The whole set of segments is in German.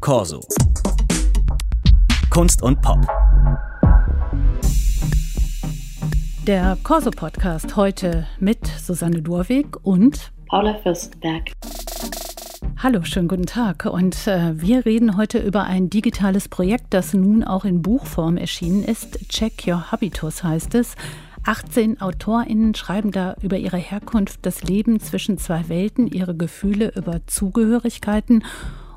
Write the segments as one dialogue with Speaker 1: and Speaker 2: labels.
Speaker 1: Corso. Kunst und Pop.
Speaker 2: Der Corso-Podcast heute mit Susanne Durwig und
Speaker 3: Paula Fürstenberg.
Speaker 2: Hallo, schönen guten Tag. Und äh, wir reden heute über ein digitales Projekt, das nun auch in Buchform erschienen ist. Check Your Habitus heißt es. 18 AutorInnen schreiben da über ihre Herkunft, das Leben zwischen zwei Welten, ihre Gefühle über Zugehörigkeiten.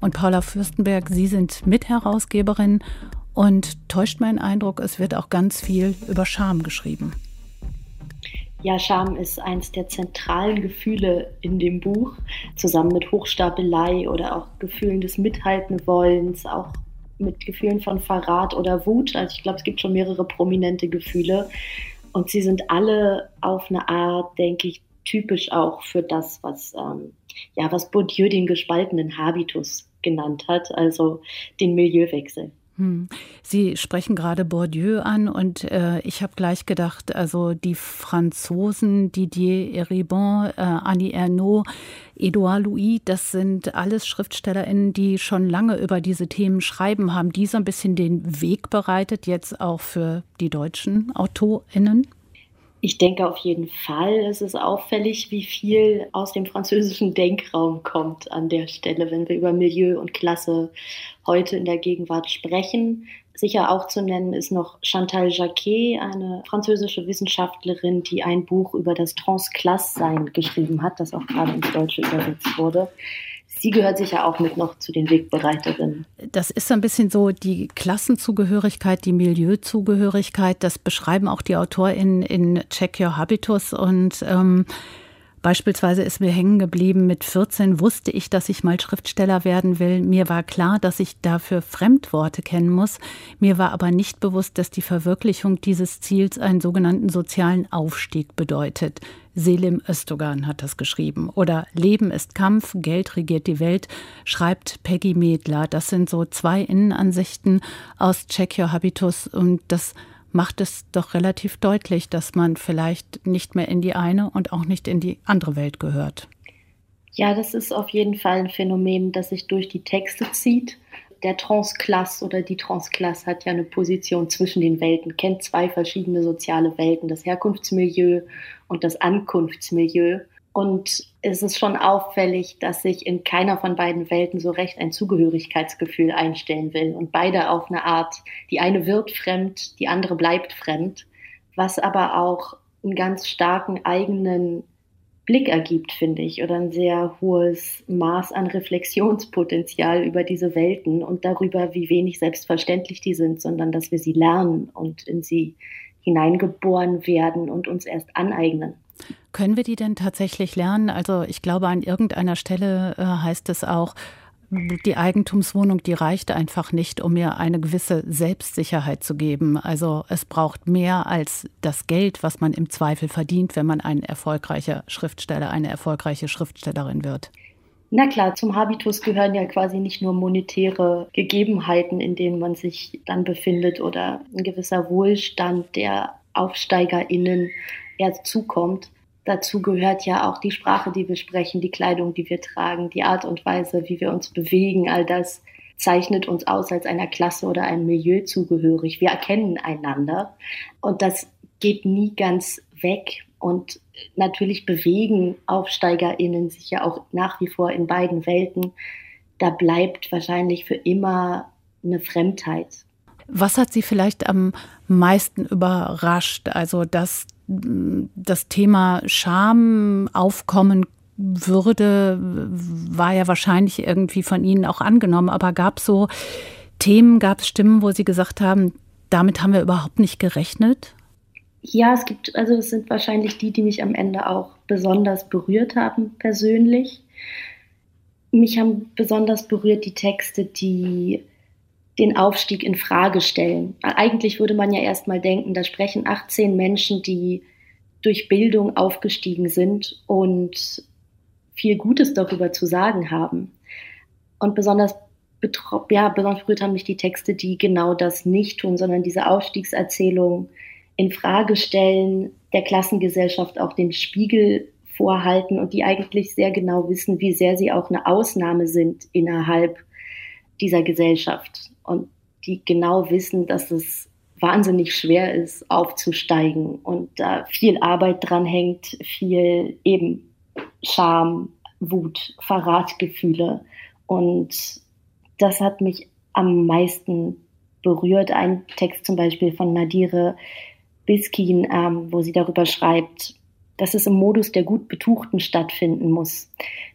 Speaker 2: Und Paula Fürstenberg, Sie sind Mitherausgeberin und täuscht mein Eindruck, es wird auch ganz viel über Scham geschrieben.
Speaker 3: Ja, Scham ist eines der zentralen Gefühle in dem Buch, zusammen mit Hochstapelei oder auch Gefühlen des Mithaltenwollens, auch mit Gefühlen von Verrat oder Wut. Also ich glaube, es gibt schon mehrere prominente Gefühle. Und sie sind alle auf eine Art, denke ich, typisch auch für das, was, ähm, ja, was Bourdieu den gespaltenen Habitus genannt hat, also den Milieuwechsel.
Speaker 2: Hm. Sie sprechen gerade Bourdieu an und äh, ich habe gleich gedacht, also die Franzosen, Didier Eribon, äh, Annie Ernaux, Edouard Louis, das sind alles SchriftstellerInnen, die schon lange über diese Themen schreiben. Haben die so ein bisschen den Weg bereitet, jetzt auch für die deutschen AutorInnen?
Speaker 3: Ich denke auf jeden Fall, es ist auffällig, wie viel aus dem französischen Denkraum kommt an der Stelle, wenn wir über Milieu und Klasse heute in der Gegenwart sprechen. Sicher auch zu nennen ist noch Chantal Jacquet, eine französische Wissenschaftlerin, die ein Buch über das Transklasssein geschrieben hat, das auch gerade ins Deutsche übersetzt wurde sie gehört sicher auch mit noch zu den Wegbereiterinnen.
Speaker 2: Das ist ein bisschen so die Klassenzugehörigkeit, die Milieuzugehörigkeit. Das beschreiben auch die AutorInnen in Check Your Habitus und ähm, Beispielsweise ist mir hängen geblieben, mit 14 wusste ich, dass ich mal Schriftsteller werden will. Mir war klar, dass ich dafür Fremdworte kennen muss. Mir war aber nicht bewusst, dass die Verwirklichung dieses Ziels einen sogenannten sozialen Aufstieg bedeutet. Selim Östogan hat das geschrieben. Oder Leben ist Kampf, Geld regiert die Welt, schreibt Peggy Medler. Das sind so zwei Innenansichten aus Check Your Habitus und das macht es doch relativ deutlich, dass man vielleicht nicht mehr in die eine und auch nicht in die andere Welt gehört.
Speaker 3: Ja, das ist auf jeden Fall ein Phänomen, das sich durch die Texte zieht. Der Transklasse oder die Transklasse hat ja eine Position zwischen den Welten, kennt zwei verschiedene soziale Welten, das Herkunftsmilieu und das Ankunftsmilieu. Und es ist schon auffällig, dass sich in keiner von beiden Welten so recht ein Zugehörigkeitsgefühl einstellen will und beide auf eine Art, die eine wird fremd, die andere bleibt fremd, was aber auch einen ganz starken eigenen Blick ergibt, finde ich, oder ein sehr hohes Maß an Reflexionspotenzial über diese Welten und darüber, wie wenig selbstverständlich die sind, sondern dass wir sie lernen und in sie hineingeboren werden und uns erst aneignen.
Speaker 2: Können wir die denn tatsächlich lernen? Also ich glaube, an irgendeiner Stelle äh, heißt es auch, die Eigentumswohnung, die reicht einfach nicht, um mir eine gewisse Selbstsicherheit zu geben. Also es braucht mehr als das Geld, was man im Zweifel verdient, wenn man ein erfolgreicher Schriftsteller, eine erfolgreiche Schriftstellerin wird.
Speaker 3: Na klar, zum Habitus gehören ja quasi nicht nur monetäre Gegebenheiten, in denen man sich dann befindet oder ein gewisser Wohlstand der AufsteigerInnen erst zukommt, Dazu gehört ja auch die Sprache, die wir sprechen, die Kleidung, die wir tragen, die Art und Weise, wie wir uns bewegen. All das zeichnet uns aus als einer Klasse oder einem Milieu zugehörig. Wir erkennen einander und das geht nie ganz weg. Und natürlich bewegen AufsteigerInnen sich ja auch nach wie vor in beiden Welten. Da bleibt wahrscheinlich für immer eine Fremdheit.
Speaker 2: Was hat Sie vielleicht am meisten überrascht? Also, dass das Thema Scham aufkommen würde, war ja wahrscheinlich irgendwie von Ihnen auch angenommen. Aber gab es so Themen, gab es Stimmen, wo Sie gesagt haben, damit haben wir überhaupt nicht gerechnet?
Speaker 3: Ja, es gibt, also es sind wahrscheinlich die, die mich am Ende auch besonders berührt haben, persönlich. Mich haben besonders berührt die Texte, die den Aufstieg in Frage stellen. Eigentlich würde man ja erstmal denken, da sprechen 18 Menschen, die durch Bildung aufgestiegen sind und viel Gutes darüber zu sagen haben. Und besonders ja, besonders berührt haben mich die Texte, die genau das nicht tun, sondern diese Aufstiegserzählung in Frage stellen, der Klassengesellschaft auch den Spiegel vorhalten und die eigentlich sehr genau wissen, wie sehr sie auch eine Ausnahme sind innerhalb dieser Gesellschaft und die genau wissen, dass es wahnsinnig schwer ist, aufzusteigen und da viel Arbeit dran hängt, viel eben Scham, Wut, Verratgefühle. Und das hat mich am meisten berührt. Ein Text zum Beispiel von Nadire Biskin, ähm, wo sie darüber schreibt, dass es im Modus der gut Betuchten stattfinden muss.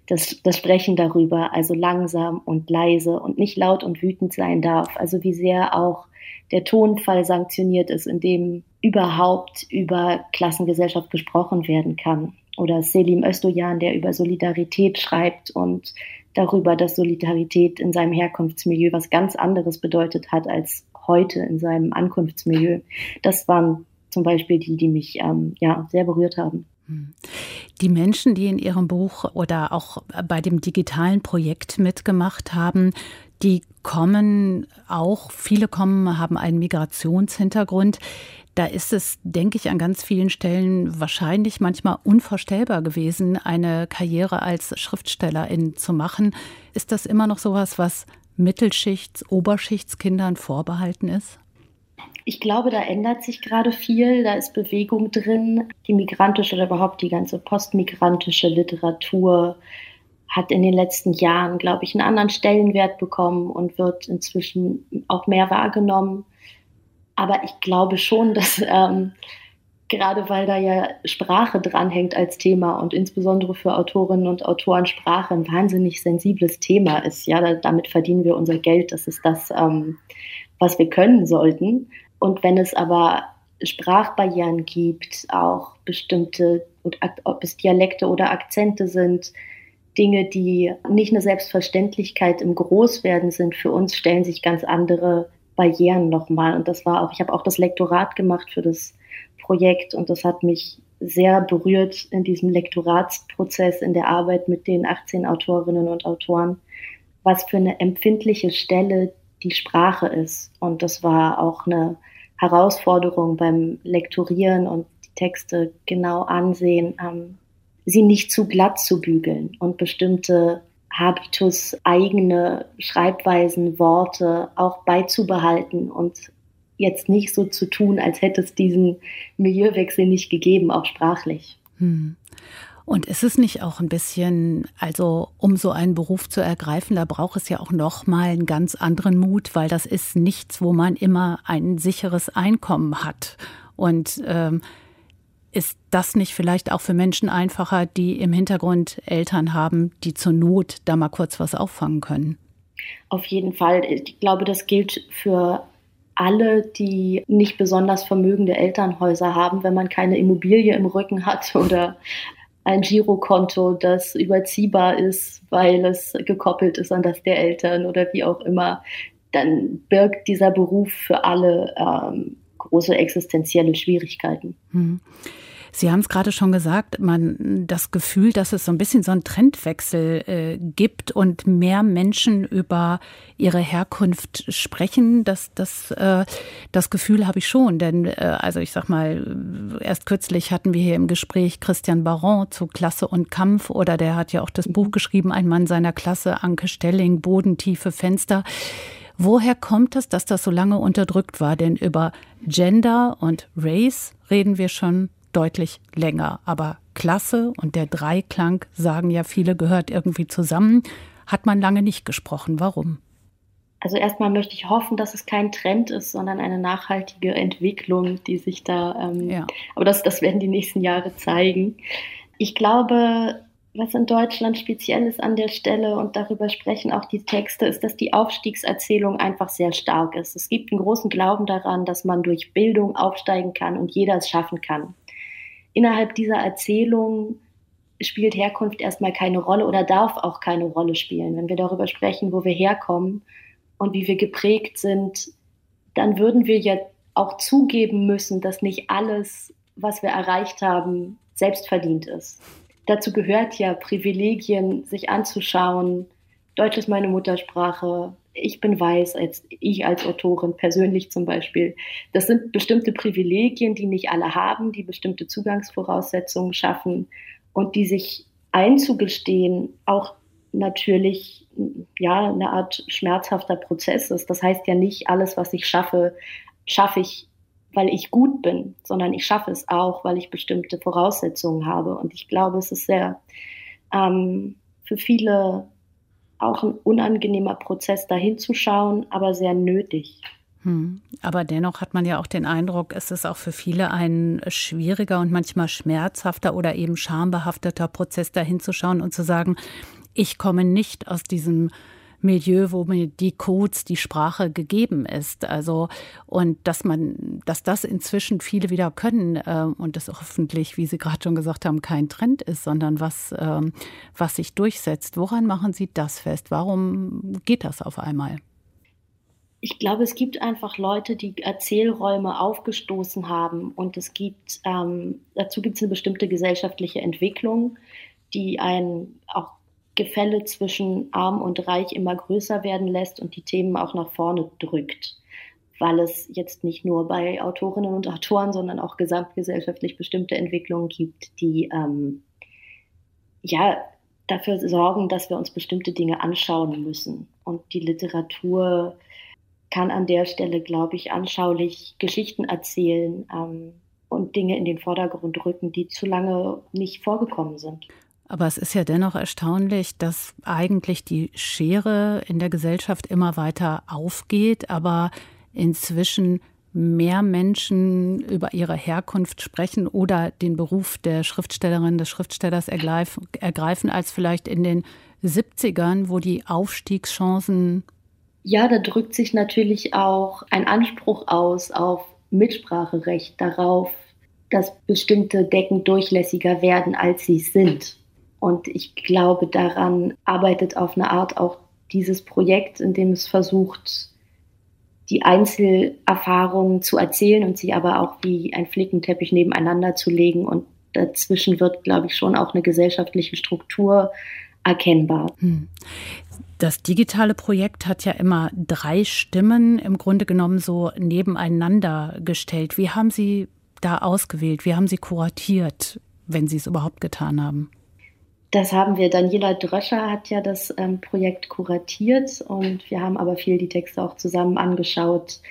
Speaker 3: Das, das Sprechen darüber, also langsam und leise und nicht laut und wütend sein darf. Also wie sehr auch der Tonfall sanktioniert ist, in dem überhaupt über Klassengesellschaft gesprochen werden kann. Oder Selim Östoyan, der über Solidarität schreibt und darüber, dass Solidarität in seinem Herkunftsmilieu was ganz anderes bedeutet hat als heute in seinem Ankunftsmilieu. Das waren zum Beispiel die, die mich ähm, ja, sehr berührt haben.
Speaker 2: Die Menschen, die in Ihrem Buch oder auch bei dem digitalen Projekt mitgemacht haben, die kommen auch, viele kommen, haben einen Migrationshintergrund. Da ist es, denke ich, an ganz vielen Stellen wahrscheinlich manchmal unvorstellbar gewesen, eine Karriere als Schriftstellerin zu machen. Ist das immer noch sowas, was Mittelschichts-, Oberschichtskindern vorbehalten ist?
Speaker 3: Ich glaube, da ändert sich gerade viel, da ist Bewegung drin. Die migrantische oder überhaupt die ganze postmigrantische Literatur hat in den letzten Jahren, glaube ich, einen anderen Stellenwert bekommen und wird inzwischen auch mehr wahrgenommen. Aber ich glaube schon, dass ähm, gerade weil da ja Sprache dranhängt als Thema und insbesondere für Autorinnen und Autoren Sprache ein wahnsinnig sensibles Thema ist. Ja, damit verdienen wir unser Geld. Das ist das, ähm, was wir können sollten. Und wenn es aber Sprachbarrieren gibt, auch bestimmte, ob es Dialekte oder Akzente sind, Dinge, die nicht eine Selbstverständlichkeit im Großwerden sind, für uns stellen sich ganz andere Barrieren nochmal. Und das war auch, ich habe auch das Lektorat gemacht für das Projekt und das hat mich sehr berührt in diesem Lektoratsprozess, in der Arbeit mit den 18 Autorinnen und Autoren, was für eine empfindliche Stelle die Sprache ist. Und das war auch eine Herausforderung beim Lektorieren und die Texte genau ansehen, ähm, sie nicht zu glatt zu bügeln und bestimmte Habitus eigene Schreibweisen, Worte auch beizubehalten und jetzt nicht so zu tun, als hätte es diesen Milieuwechsel nicht gegeben, auch sprachlich. Hm.
Speaker 2: Und ist es nicht auch ein bisschen, also um so einen Beruf zu ergreifen, da braucht es ja auch noch mal einen ganz anderen Mut, weil das ist nichts, wo man immer ein sicheres Einkommen hat. Und ähm, ist das nicht vielleicht auch für Menschen einfacher, die im Hintergrund Eltern haben, die zur Not da mal kurz was auffangen können?
Speaker 3: Auf jeden Fall. Ich glaube, das gilt für alle, die nicht besonders vermögende Elternhäuser haben, wenn man keine Immobilie im Rücken hat oder ein Girokonto, das überziehbar ist, weil es gekoppelt ist an das der Eltern oder wie auch immer, dann birgt dieser Beruf für alle ähm, große existenzielle Schwierigkeiten. Hm.
Speaker 2: Sie haben es gerade schon gesagt, man das Gefühl, dass es so ein bisschen so einen Trendwechsel äh, gibt und mehr Menschen über ihre Herkunft sprechen. Das, das, äh, das Gefühl habe ich schon. Denn, äh, also ich sag mal, erst kürzlich hatten wir hier im Gespräch Christian Baron zu Klasse und Kampf oder der hat ja auch das Buch geschrieben, ein Mann seiner Klasse, Anke Stelling, Bodentiefe Fenster. Woher kommt es, dass das so lange unterdrückt war? Denn über Gender und Race reden wir schon deutlich länger. Aber Klasse und der Dreiklang, sagen ja viele, gehört irgendwie zusammen. Hat man lange nicht gesprochen. Warum?
Speaker 3: Also erstmal möchte ich hoffen, dass es kein Trend ist, sondern eine nachhaltige Entwicklung, die sich da, ähm, ja. aber das, das werden die nächsten Jahre zeigen. Ich glaube, was in Deutschland speziell ist an der Stelle und darüber sprechen auch die Texte, ist, dass die Aufstiegserzählung einfach sehr stark ist. Es gibt einen großen Glauben daran, dass man durch Bildung aufsteigen kann und jeder es schaffen kann innerhalb dieser Erzählung spielt Herkunft erstmal keine Rolle oder darf auch keine Rolle spielen. Wenn wir darüber sprechen, wo wir herkommen und wie wir geprägt sind, dann würden wir ja auch zugeben müssen, dass nicht alles, was wir erreicht haben, selbstverdient ist. Dazu gehört ja Privilegien, sich anzuschauen. Deutsch ist meine Muttersprache ich bin weiß, als ich als Autorin persönlich zum Beispiel. Das sind bestimmte Privilegien, die nicht alle haben, die bestimmte Zugangsvoraussetzungen schaffen und die sich einzugestehen auch natürlich ja eine Art schmerzhafter Prozess ist. Das heißt ja nicht, alles, was ich schaffe, schaffe ich, weil ich gut bin, sondern ich schaffe es auch, weil ich bestimmte Voraussetzungen habe. Und ich glaube, es ist sehr ähm, für viele auch ein unangenehmer Prozess, dahin zu schauen, aber sehr nötig.
Speaker 2: Hm. Aber dennoch hat man ja auch den Eindruck, es ist auch für viele ein schwieriger und manchmal schmerzhafter oder eben schambehafteter Prozess, da hinzuschauen und zu sagen, ich komme nicht aus diesem Milieu, wo mir die Codes, die Sprache gegeben ist. Also und dass man, dass das inzwischen viele wieder können äh, und das hoffentlich, wie Sie gerade schon gesagt haben, kein Trend ist, sondern was, äh, was sich durchsetzt. Woran machen Sie das fest? Warum geht das auf einmal?
Speaker 3: Ich glaube, es gibt einfach Leute, die Erzählräume aufgestoßen haben und es gibt, ähm, dazu gibt es eine bestimmte gesellschaftliche Entwicklung, die einen auch Gefälle zwischen arm und reich immer größer werden lässt und die Themen auch nach vorne drückt, weil es jetzt nicht nur bei Autorinnen und Autoren, sondern auch gesamtgesellschaftlich bestimmte Entwicklungen gibt, die ähm, ja dafür sorgen, dass wir uns bestimmte Dinge anschauen müssen. Und die Literatur kann an der Stelle, glaube ich, anschaulich Geschichten erzählen ähm, und Dinge in den Vordergrund rücken, die zu lange nicht vorgekommen sind.
Speaker 2: Aber es ist ja dennoch erstaunlich, dass eigentlich die Schere in der Gesellschaft immer weiter aufgeht, aber inzwischen mehr Menschen über ihre Herkunft sprechen oder den Beruf der Schriftstellerin, des Schriftstellers ergreifen, als vielleicht in den 70ern, wo die Aufstiegschancen.
Speaker 3: Ja, da drückt sich natürlich auch ein Anspruch aus auf Mitspracherecht, darauf, dass bestimmte Decken durchlässiger werden, als sie sind. Und ich glaube, daran arbeitet auf eine Art auch dieses Projekt, in dem es versucht, die Einzelerfahrungen zu erzählen und sie aber auch wie ein Flickenteppich nebeneinander zu legen. Und dazwischen wird, glaube ich, schon auch eine gesellschaftliche Struktur erkennbar. Hm.
Speaker 2: Das digitale Projekt hat ja immer drei Stimmen im Grunde genommen so nebeneinander gestellt. Wie haben Sie da ausgewählt? Wie haben Sie kuratiert, wenn Sie es überhaupt getan haben?
Speaker 3: Das haben wir. Daniela Dröscher hat ja das ähm, Projekt kuratiert und wir haben aber viel die Texte auch zusammen angeschaut.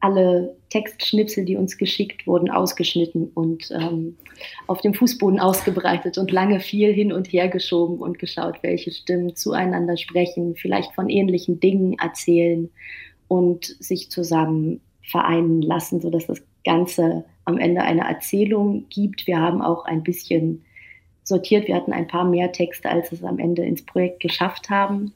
Speaker 3: Alle Textschnipsel, die uns geschickt wurden, ausgeschnitten und ähm, auf dem Fußboden ausgebreitet und lange viel hin und her geschoben und geschaut, welche Stimmen zueinander sprechen, vielleicht von ähnlichen Dingen erzählen und sich zusammen vereinen lassen, sodass das Ganze am Ende eine Erzählung gibt. Wir haben auch ein bisschen sortiert. Wir hatten ein paar mehr Texte, als es am Ende ins Projekt geschafft haben,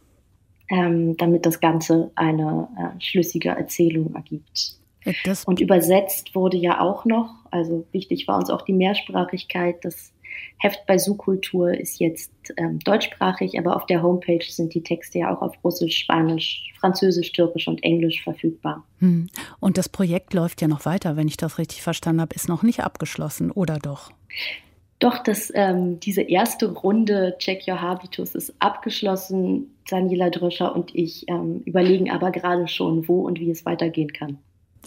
Speaker 3: ähm, damit das Ganze eine äh, schlüssige Erzählung ergibt. Das und übersetzt wurde ja auch noch, also wichtig war uns auch die Mehrsprachigkeit. Das Heft bei Sukultur ist jetzt ähm, deutschsprachig, aber auf der Homepage sind die Texte ja auch auf Russisch, Spanisch, Französisch, Türkisch und Englisch verfügbar.
Speaker 2: Hm. Und das Projekt läuft ja noch weiter, wenn ich das richtig verstanden habe, ist noch nicht abgeschlossen, oder doch?
Speaker 3: Doch, dass ähm, diese erste Runde Check Your Habitus ist abgeschlossen. Daniela Dröscher und ich ähm, überlegen aber gerade schon, wo und wie es weitergehen kann.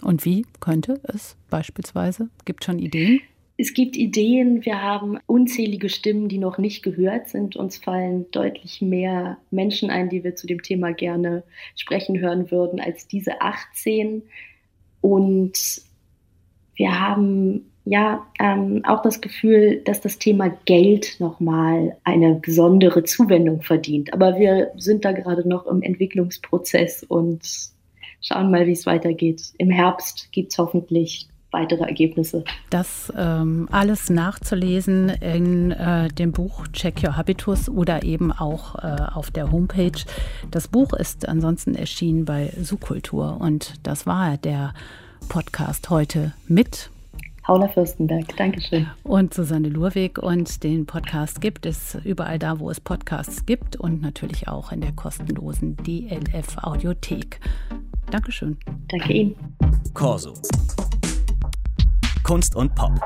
Speaker 2: Und wie könnte es beispielsweise? Gibt schon Ideen?
Speaker 3: Es gibt Ideen. Wir haben unzählige Stimmen, die noch nicht gehört sind. Uns fallen deutlich mehr Menschen ein, die wir zu dem Thema gerne sprechen hören würden, als diese 18. Und wir haben ja ähm, auch das Gefühl, dass das Thema Geld nochmal eine besondere Zuwendung verdient. Aber wir sind da gerade noch im Entwicklungsprozess und schauen mal, wie es weitergeht. Im Herbst gibt es hoffentlich weitere Ergebnisse.
Speaker 2: Das ähm, alles nachzulesen in äh, dem Buch Check Your Habitus oder eben auch äh, auf der Homepage. Das Buch ist ansonsten erschienen bei Sukultur und das war der Podcast heute mit
Speaker 3: Paula Fürstenberg. Dankeschön.
Speaker 2: Und Susanne Lurweg. Und den Podcast gibt es überall da, wo es Podcasts gibt und natürlich auch in der kostenlosen DLF Audiothek. Dankeschön.
Speaker 3: Danke Ihnen.
Speaker 1: Corso. Kunst und Pop.